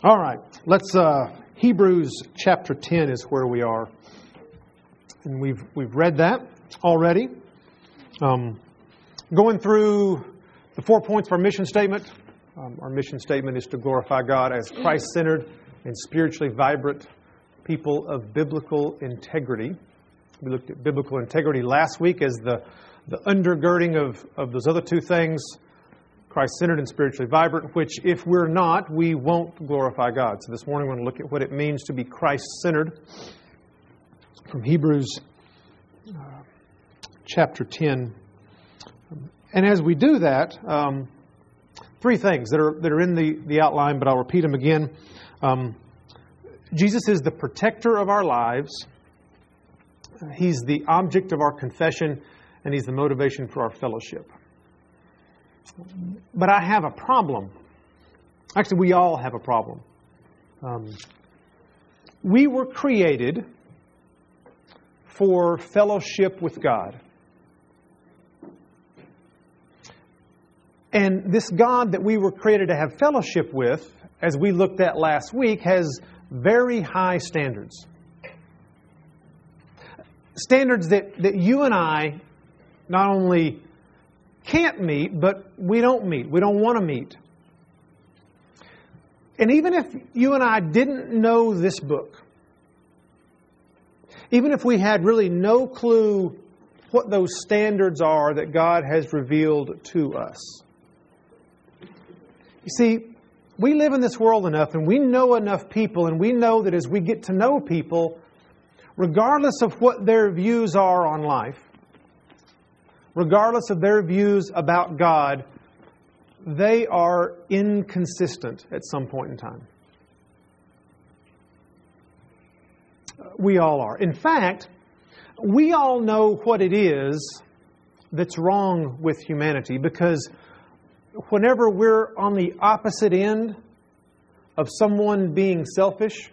All right, let's. Uh, Hebrews chapter 10 is where we are. And we've, we've read that already. Um, going through the four points of our mission statement. Um, our mission statement is to glorify God as Christ centered and spiritually vibrant people of biblical integrity. We looked at biblical integrity last week as the, the undergirding of, of those other two things Christ centered and spiritually vibrant, which if we're not, we won't glorify God. So this morning we're going to look at what it means to be Christ centered from Hebrews uh, chapter 10. And as we do that, um, three things that are, that are in the, the outline, but I'll repeat them again. Um, Jesus is the protector of our lives, He's the object of our confession, and He's the motivation for our fellowship. But I have a problem. Actually, we all have a problem. Um, we were created for fellowship with God. And this God that we were created to have fellowship with, as we looked at last week, has very high standards. Standards that, that you and I not only can't meet, but we don't meet. We don't want to meet. And even if you and I didn't know this book, even if we had really no clue what those standards are that God has revealed to us, you see, we live in this world enough and we know enough people, and we know that as we get to know people, regardless of what their views are on life, regardless of their views about God, they are inconsistent at some point in time. We all are. In fact, we all know what it is that's wrong with humanity because whenever we're on the opposite end of someone being selfish,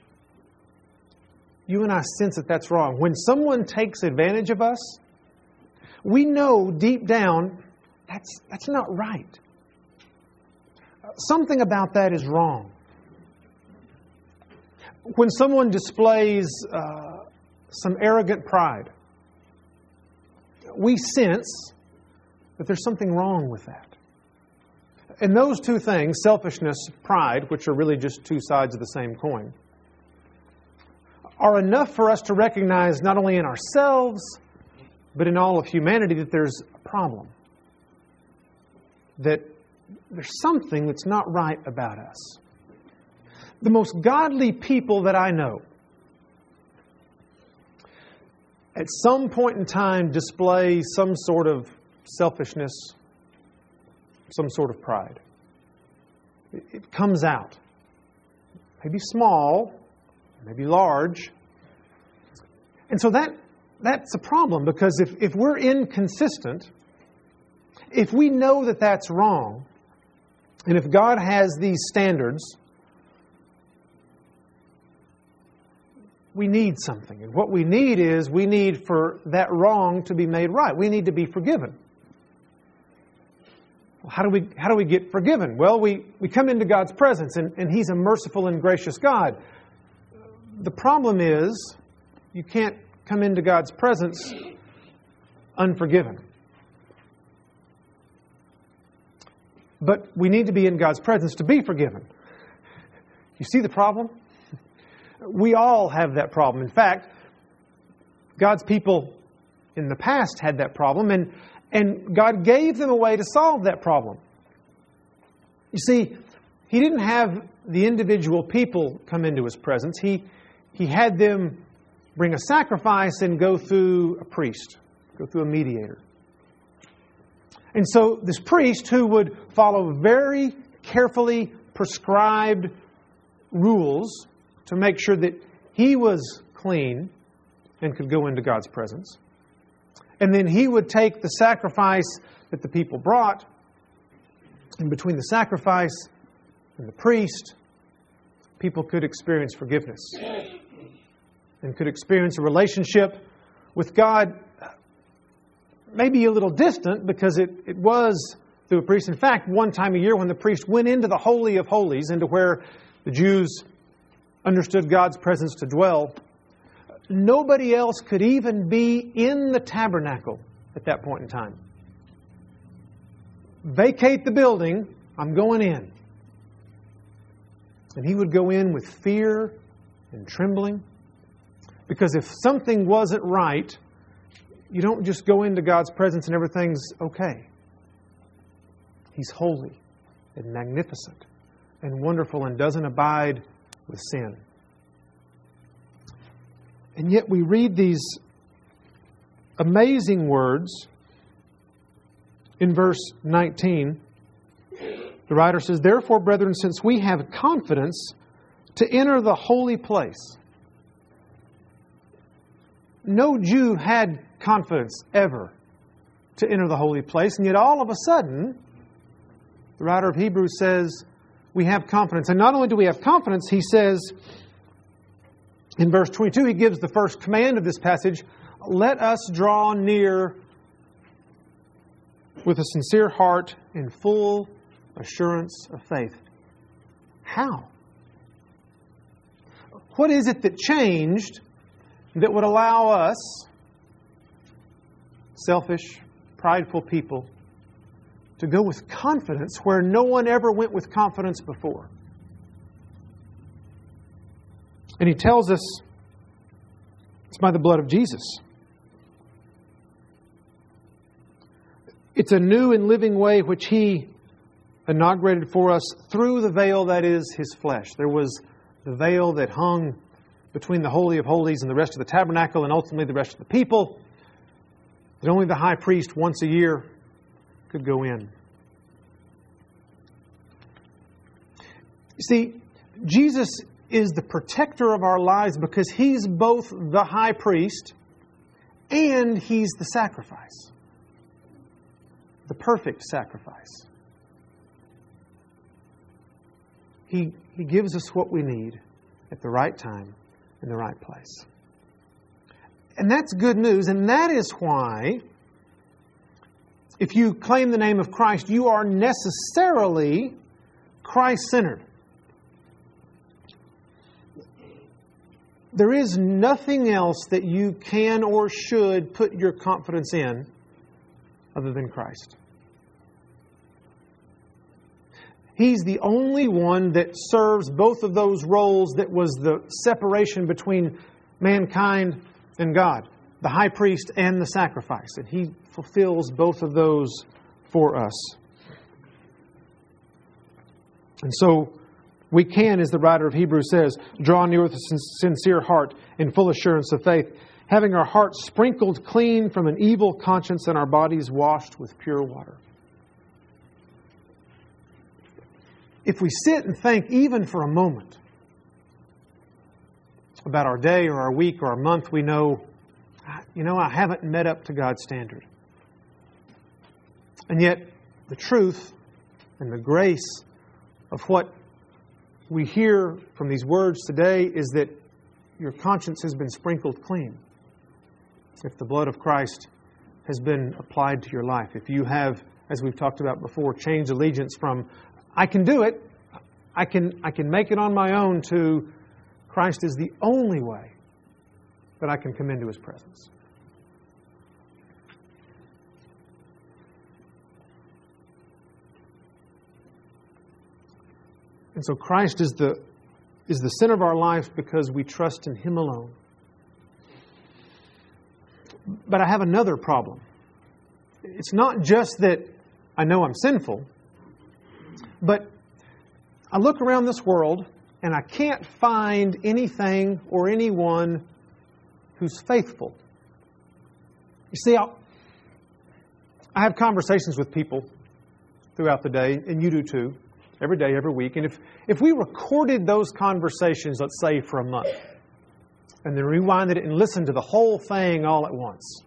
you and I sense that that's wrong. When someone takes advantage of us, we know deep down that's, that's not right. Something about that is wrong. When someone displays uh, some arrogant pride, we sense that there's something wrong with that. And those two things, selfishness, pride, which are really just two sides of the same coin, are enough for us to recognize not only in ourselves, but in all of humanity, that there's a problem. That there's something that's not right about us. The most godly people that I know, at some point in time, display some sort of selfishness, some sort of pride. It comes out. Maybe small, maybe large. And so that that's a problem because if, if we're inconsistent, if we know that that's wrong, and if God has these standards, we need something. And what we need is we need for that wrong to be made right. We need to be forgiven. Well, how do we, how do we get forgiven? Well, we, we come into God's presence, and, and He's a merciful and gracious God. The problem is you can't come into God's presence unforgiven. But we need to be in God's presence to be forgiven. You see the problem? We all have that problem. In fact, God's people in the past had that problem, and, and God gave them a way to solve that problem. You see, He didn't have the individual people come into His presence, He, he had them bring a sacrifice and go through a priest, go through a mediator. And so, this priest who would follow very carefully prescribed rules to make sure that he was clean and could go into God's presence. And then he would take the sacrifice that the people brought, and between the sacrifice and the priest, people could experience forgiveness and could experience a relationship with God, maybe a little distant because it, it was through a priest. In fact, one time a year when the priest went into the Holy of Holies, into where The Jews understood God's presence to dwell. Nobody else could even be in the tabernacle at that point in time. Vacate the building, I'm going in. And he would go in with fear and trembling. Because if something wasn't right, you don't just go into God's presence and everything's okay. He's holy and magnificent and wonderful and doesn't abide with sin. And yet we read these amazing words in verse 19. The writer says, Therefore, brethren, since we have confidence to enter the holy place. No Jew had confidence ever to enter the holy place, and yet all of a sudden, the writer of Hebrews says, we have confidence. And not only do we have confidence, he says in verse 22, he gives the first command of this passage let us draw near with a sincere heart in full assurance of faith. How? What is it that changed that would allow us, selfish, prideful people, to go with confidence where no one ever went with confidence before. And he tells us it's by the blood of Jesus. It's a new and living way which he inaugurated for us through the veil that is his flesh. There was the veil that hung between the Holy of Holies and the rest of the tabernacle and ultimately the rest of the people, that only the high priest once a year could go in. You see, Jesus is the protector of our lives because he's both the high priest and he's the sacrifice, the perfect sacrifice. He, he gives us what we need at the right time in the right place. And that's good news, and that is why if you claim the name of Christ, you are necessarily Christ centered. There is nothing else that you can or should put your confidence in other than Christ. He's the only one that serves both of those roles that was the separation between mankind and God the high priest and the sacrifice. And he fulfills both of those for us. And so we can, as the writer of Hebrews says, draw near with a sincere heart in full assurance of faith, having our hearts sprinkled clean from an evil conscience and our bodies washed with pure water. If we sit and think even for a moment about our day or our week or our month, we know ah, you know, I haven't met up to God's standard. And yet, the truth and the grace of what we hear from these words today is that your conscience has been sprinkled clean. If the blood of Christ has been applied to your life, if you have, as we've talked about before, changed allegiance from, I can do it, I can, I can make it on my own, to Christ is the only way that I can come into His presence. And so Christ is the, is the center of our life because we trust in Him alone. But I have another problem. It's not just that I know I'm sinful, I look around this world and I can't find anything or anyone who's faithful. You see, I'll, I have conversations with people throughout the day, and you do too, every day, every week. And if, if we recorded those conversations, let's say for a month, and then rewinded it and listened to the whole thing all at once,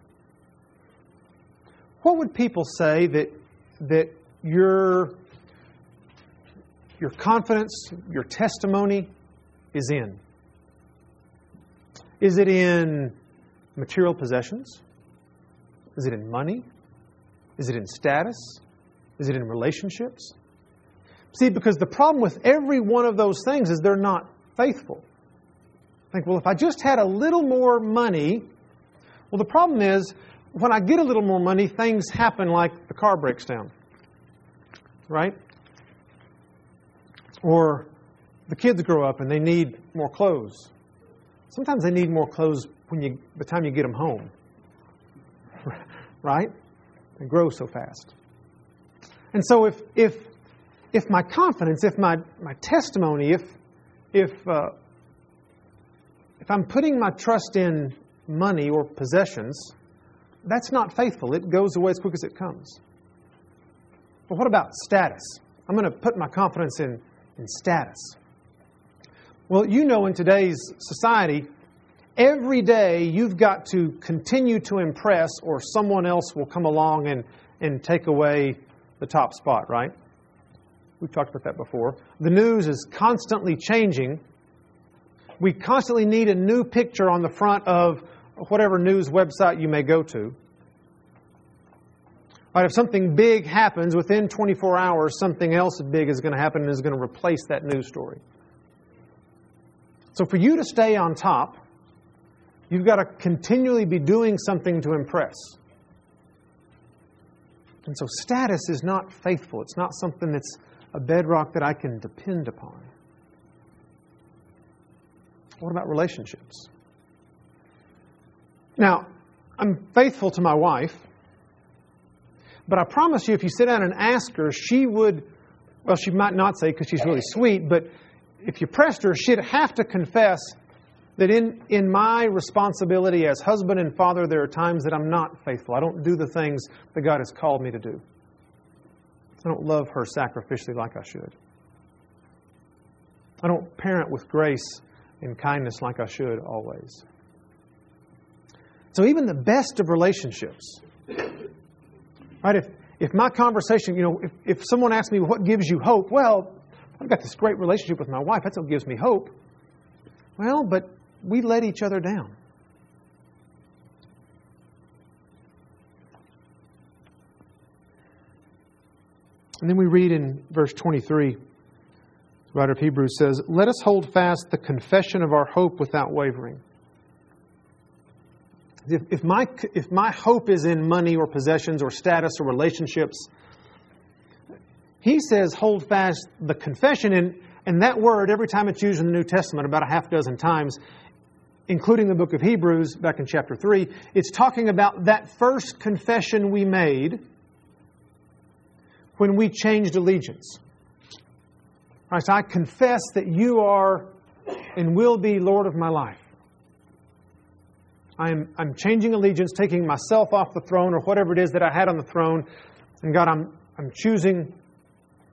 what would people say that, that your, your confidence, your testimony is in? Is it in material possessions? Is it in money? Is it in status? Is it in relationships? See, because the problem with every one of those things is they're not faithful. Think, well, if I just had a little more money, well, the problem is when I get a little more money, things happen like the car breaks down. Right? Or the kids grow up and they need more clothes. Sometimes they need more clothes when you, by the time you get them home. right? They grow so fast. And so if, if, if my confidence, if my, my testimony, if, if, uh, if I'm putting my trust in money or possessions, that's not faithful. It goes away as quick as it comes. But what about status? I'm going to put my confidence in, in status. Well, you know, in today's society, every day you've got to continue to impress, or someone else will come along and, and take away the top spot, right? We've talked about that before. The news is constantly changing. We constantly need a new picture on the front of whatever news website you may go to. Right, if something big happens within 24 hours, something else big is going to happen and is going to replace that news story. So, for you to stay on top, you've got to continually be doing something to impress. And so, status is not faithful. It's not something that's a bedrock that I can depend upon. What about relationships? Now, I'm faithful to my wife, but I promise you, if you sit down and ask her, she would, well, she might not say because she's really sweet, but if you pressed her, she'd have to confess that in, in my responsibility as husband and father, there are times that I'm not faithful. I don't do the things that God has called me to do. I don't love her sacrificially like I should. I don't parent with grace and kindness like I should always. So even the best of relationships, right? If, if my conversation, you know, if, if someone asks me what gives you hope, well, I've got this great relationship with my wife. That's what gives me hope. Well, but we let each other down. And then we read in verse 23, the writer of Hebrews says, Let us hold fast the confession of our hope without wavering. If, if, my, if my hope is in money or possessions or status or relationships, he says, hold fast the confession. And, and that word, every time it's used in the New Testament, about a half dozen times, including the book of Hebrews back in chapter 3, it's talking about that first confession we made when we changed allegiance. All right, so I confess that you are and will be Lord of my life. I'm, I'm changing allegiance, taking myself off the throne or whatever it is that I had on the throne. And God, I'm, I'm choosing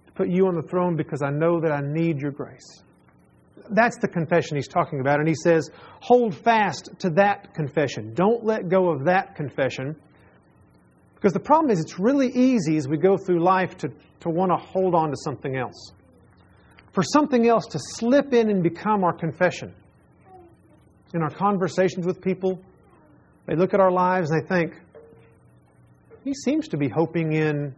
to put you on the throne because I know that I need your grace. That's the confession he's talking about. And he says, hold fast to that confession. Don't let go of that confession. Because the problem is, it's really easy as we go through life to, to want to hold on to something else. For something else to slip in and become our confession. In our conversations with people, they look at our lives and they think, he seems to be hoping in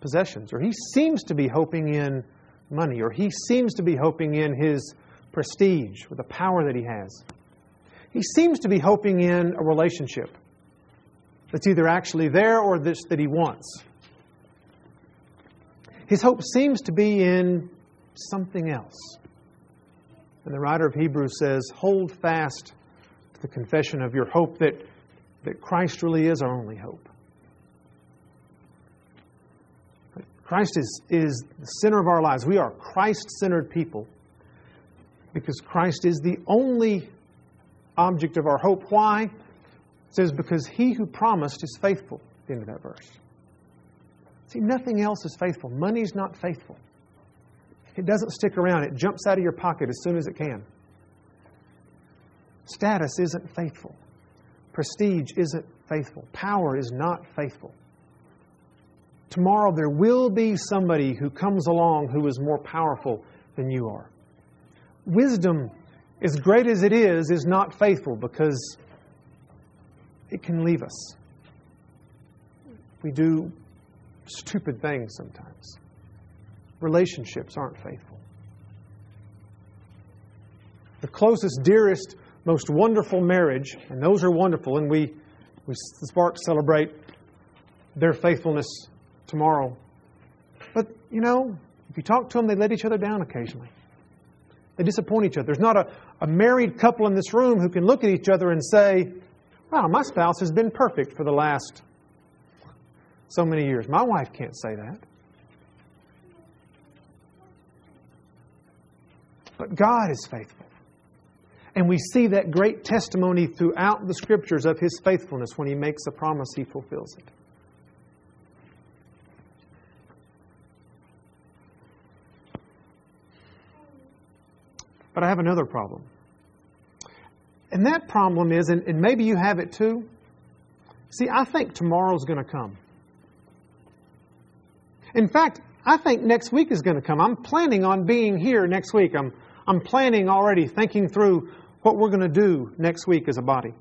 possessions, or he seems to be hoping in money, or he seems to be hoping in his prestige or the power that he has. He seems to be hoping in a relationship that's either actually there or this that he wants. His hope seems to be in something else. And the writer of Hebrews says, Hold fast the confession of your hope that, that Christ really is our only hope. Christ is, is the center of our lives. We are Christ centered people because Christ is the only object of our hope. Why? It says, because he who promised is faithful, the end of that verse. See, nothing else is faithful. Money's not faithful. It doesn't stick around, it jumps out of your pocket as soon as it can. Status isn't faithful. Prestige isn't faithful. Power is not faithful. Tomorrow there will be somebody who comes along who is more powerful than you are. Wisdom, as great as it is, is not faithful because it can leave us. We do stupid things sometimes. relationships aren't faithful. The closest, dearest, most wonderful marriage, and those are wonderful, and we, we spark celebrate their faithfulness tomorrow. But, you know, if you talk to them, they let each other down occasionally. They disappoint each other. There's not a, a married couple in this room who can look at each other and say, Wow, my spouse has been perfect for the last so many years. My wife can't say that. But God is faithful. And we see that great testimony throughout the scriptures of His faithfulness. When He makes a promise, He fulfills it. But I have another problem. And that problem is, and, and maybe you have it too. See, I think tomorrow's going to come. In fact, I think next week is going to come. I'm planning on being here next week. I'm, I'm planning already, thinking through what we're going to do next week as a body.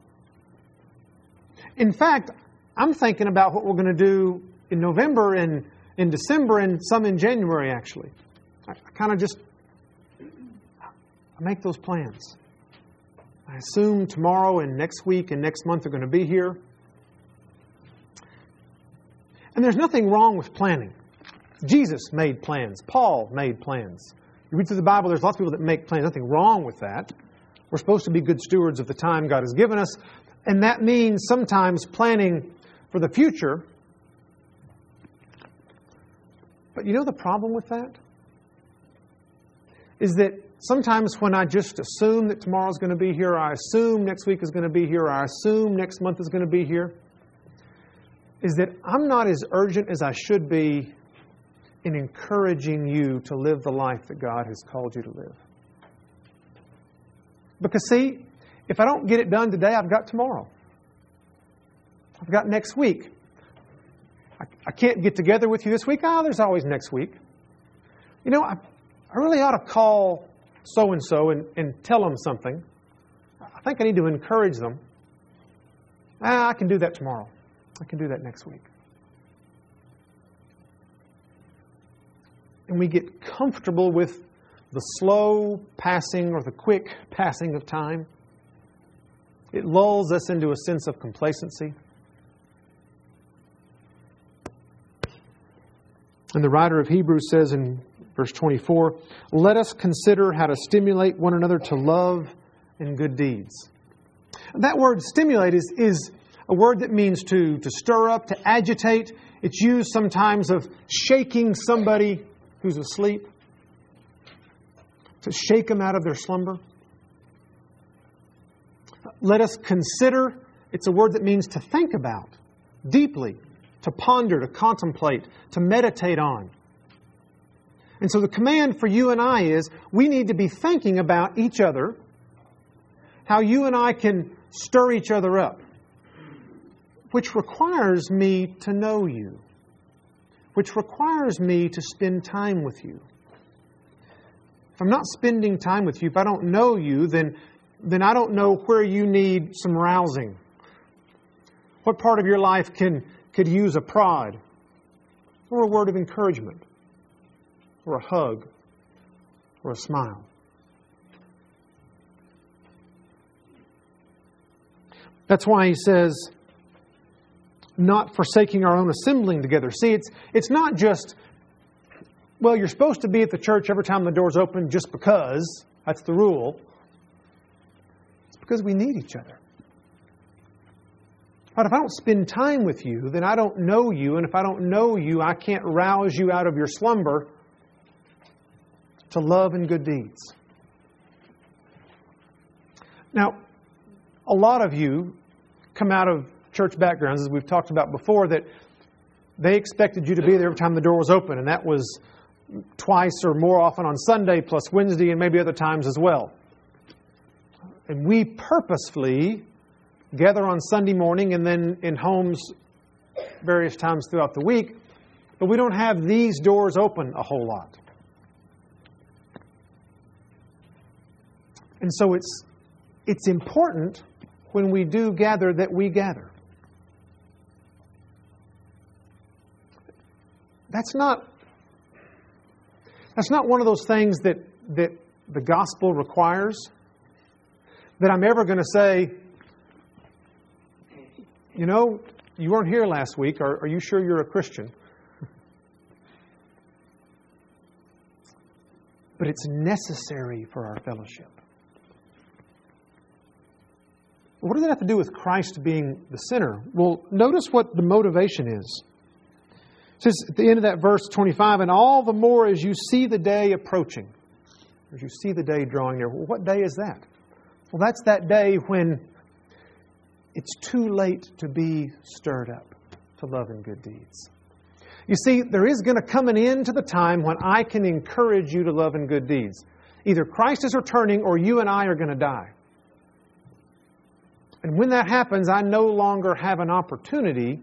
In fact, I'm thinking about what we're going to do in November and in December and some in January, actually. I, kind of just I make those plans. I assume tomorrow and next week and next month are going to be here. And there's nothing wrong with planning. Jesus made plans. Paul made plans. You read through the Bible, there's lots of people that make plans. Nothing wrong with that. We're supposed to be good stewards of the time God has given us. And that means sometimes planning for the future. But you know the problem with that? Is that sometimes when I just assume that tomorrow's going to be here, I assume next week is going to be here, I assume next month is going to be here, is that I'm not as urgent as I should be in encouraging you to live the life that God has called you to live. Because, see, if I don't get it done today, I've got tomorrow. I've got next week. I, I can't get together with you this week. Ah, oh, there's always next week. You know, I, I really ought to call so and so and tell them something. I think I need to encourage them. Ah, I can do that tomorrow. I can do that next week. and we get comfortable with the slow passing or the quick passing of time. It lulls us into a sense of complacency. And the writer of Hebrews says in verse 24, Let us consider how to stimulate one another to love and good deeds. That word stimulate is, is a word that means to, to stir up, to agitate. It's used sometimes of shaking somebody who's asleep, to shake them out of their slumber. Let us consider, it's a word that means to think about deeply, to ponder, to contemplate, to meditate on. And so the command for you and I is we need to be thinking about each other, how you and I can stir each other up, which requires me to know you which requires me to spend time with you. If I'm not spending time with you, if I don't know you, then, then I don't know where you need some rousing. What part of your life can, could use a prod, or a word of encouragement, or a hug, or a smile? That's why he says, not forsaking our own assembling together. See, it's, it's not just, well, you're supposed to be at the church every time the door's open just because. That's the rule. It's because we need each other. But if I don't spend time with you, then I don't know you. And if I don't know you, I can't rouse you out of your slumber to love and good deeds. Now, a lot of you come out of church backgrounds, as we've talked about before, that they expected you to be there every time the door was open, and that was twice or more often on Sunday, plus Wednesday, and maybe other times as well. And we purposefully gather on Sunday morning and then in homes various times throughout the week, but we don't have these doors open a whole lot. And so it's, it's important when we do gather that we gather. That's not That's not one of those things that, that the gospel requires. That I'm ever going to say, you know, you weren't here last week. Are, are you sure you're a Christian? But it's necessary for our fellowship. What does that have to do with Christ being the sinner? Well, notice what the motivation is. It says at the end of that verse 25, and all the more as you see the day approaching, as you see the day drawing near. Well, what day is that? Well, that's that day when it's too late to be stirred up to love and good deeds. You see, there is going to come an end to the time when I can encourage you to love and good deeds. Either Christ is returning or you and I are going to die. And when that happens, I no longer have an opportunity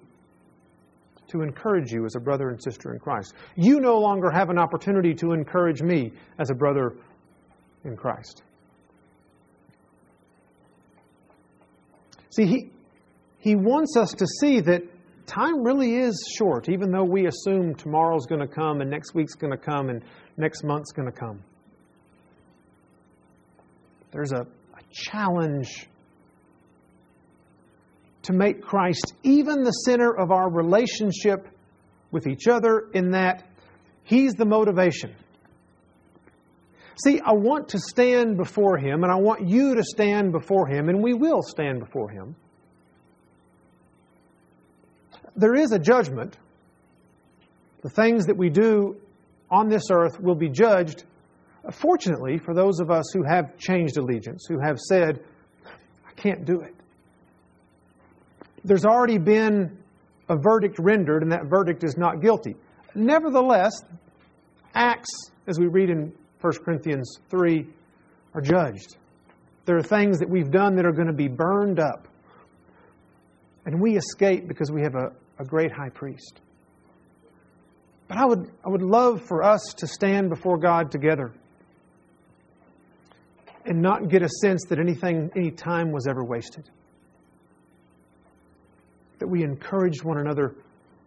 to encourage you as a brother and sister in Christ. You no longer have an opportunity to encourage me as a brother in Christ. See, he, he wants us to see that time really is short, even though we assume tomorrow's going to come and next week's going to come and next month's going to come. There's a, a challenge to make Christ even the center of our relationship with each other, in that He's the motivation. See, I want to stand before Him, and I want you to stand before Him, and we will stand before Him. There is a judgment. The things that we do on this earth will be judged. Fortunately, for those of us who have changed allegiance, who have said, I can't do it there's already been a verdict rendered, and that verdict is not guilty. Nevertheless, acts, as we read in 1 Corinthians 3, are judged. There are things that we've done that are going to be burned up. And we escape because we have a, a great high priest. But I would, I would love for us to stand before God together and not get a sense that anything, any time was ever wasted that we encouraged one another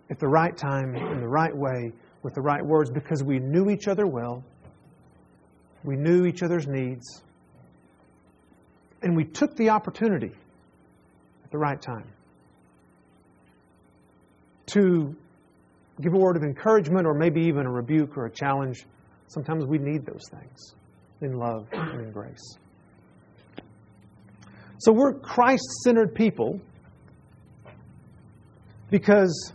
at the right time, in the right way, with the right words, because we knew each other well, we knew each other's needs, and we took the opportunity at the right time to give a word of encouragement or maybe even a rebuke or a challenge. Sometimes we need those things in love and in grace. So we're Christ centered people because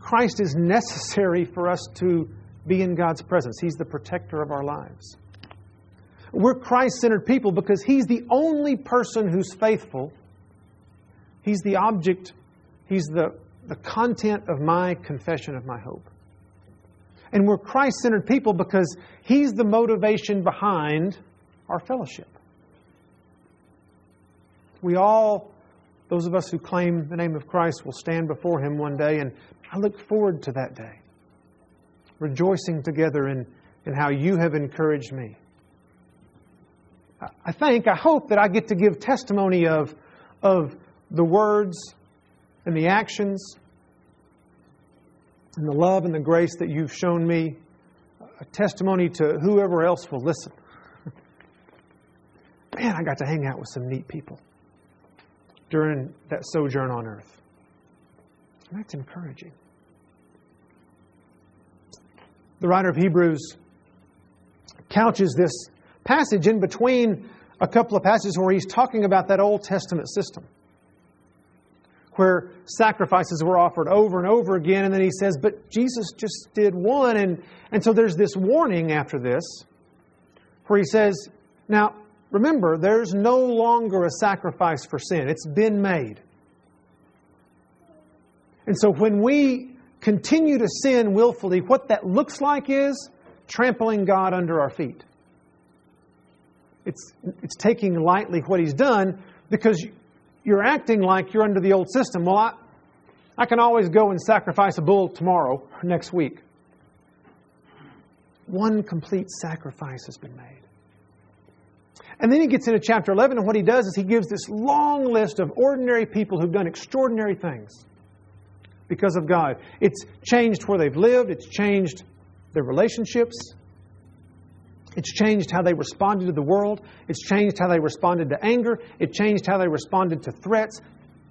Christ is necessary for us to be in God's presence. He's the protector of our lives. We're Christ centered people because He's the only person who's faithful. He's the object, He's the, the content of my confession of my hope. And we're Christ centered people because He's the motivation behind our fellowship. We all those of us who claim the name of Christ will stand before Him one day, and I look forward to that day, rejoicing together in, in how you have encouraged me. I think, I hope that I get to give testimony of, of the words and the actions and the love and the grace that you've shown me, a testimony to whoever else will listen. Man, I got to hang out with some neat people during that sojourn on earth. And that's encouraging. The writer of Hebrews couches this passage in between a couple of passages where he's talking about that Old Testament system where sacrifices were offered over and over again. And then he says, But Jesus just did one. And, and so there's this warning after this where he says, Now, Remember, there's no longer a sacrifice for sin, it's been made. And so when we continue to sin willfully, what that looks like is trampling God under our feet. It's, it's taking lightly what He's done because you're acting like you're under the old system. Well, I, I can always go and sacrifice a bull tomorrow or next week. One complete sacrifice has been made. And then he gets into chapter 11, and what he does is he gives this long list of ordinary people who've done extraordinary things because of God. It's changed where they've lived, it's changed their relationships, It's changed how they responded to the world. It's changed how they responded to anger. It changed how they responded to threats.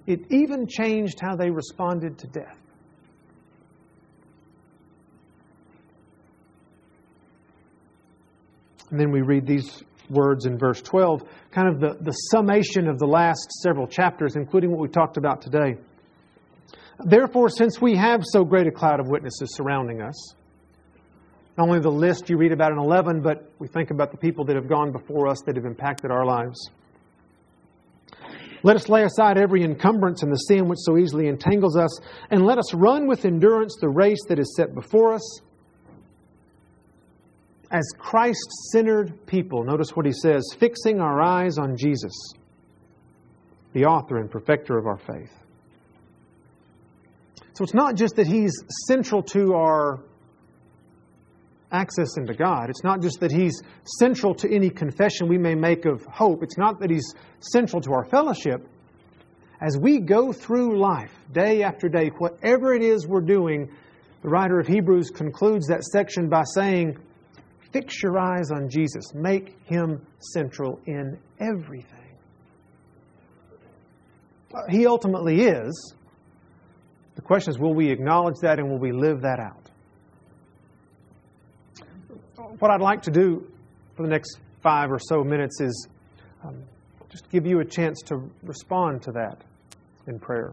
It even changed how they responded to death. And then we read these words in verse 12, kind of the, the summation of the last several chapters, including what we talked about today. Therefore, since we have so great a cloud of witnesses surrounding us, not only the list you read about in 11, but we think about the people that have gone before us that have impacted our lives. Let us lay aside every encumbrance and the sin which so easily entangles us, and let us run with endurance the race that is set before us as Christ centered people, notice what he says fixing our eyes on Jesus, the author and perfecter of our faith. So it's not just that he's central to our access into God. It's not just that he's central to any confession we may make of hope. It's not that he's central to our fellowship. As we go through life, day after day, whatever it is we're doing, the writer of Hebrews concludes that section by saying, Fix your eyes on Jesus. Make him central in everything. He ultimately is. The question is will we acknowledge that and will we live that out? What I'd like to do for the next five or so minutes is um, just give you a chance to respond to that in prayer.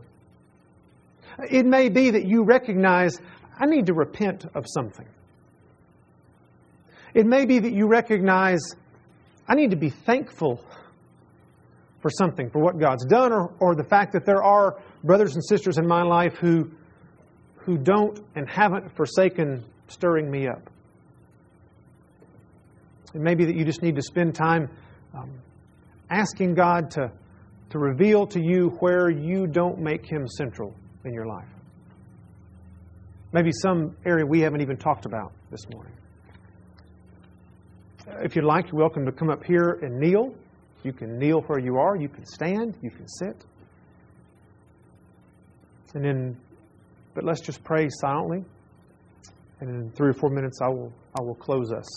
It may be that you recognize I need to repent of something. It may be that you recognize, I need to be thankful for something, for what God's done, or, or the fact that there are brothers and sisters in my life who, who don't and haven't forsaken stirring me up. It may be that you just need to spend time um, asking God to, to reveal to you where you don't make Him central in your life. Maybe some area we haven't even talked about this morning. If you'd like, you're welcome to come up here and kneel. You can kneel where you are. You can stand. You can sit. And then, but let's just pray silently. And in three or four minutes, I will, I will close us.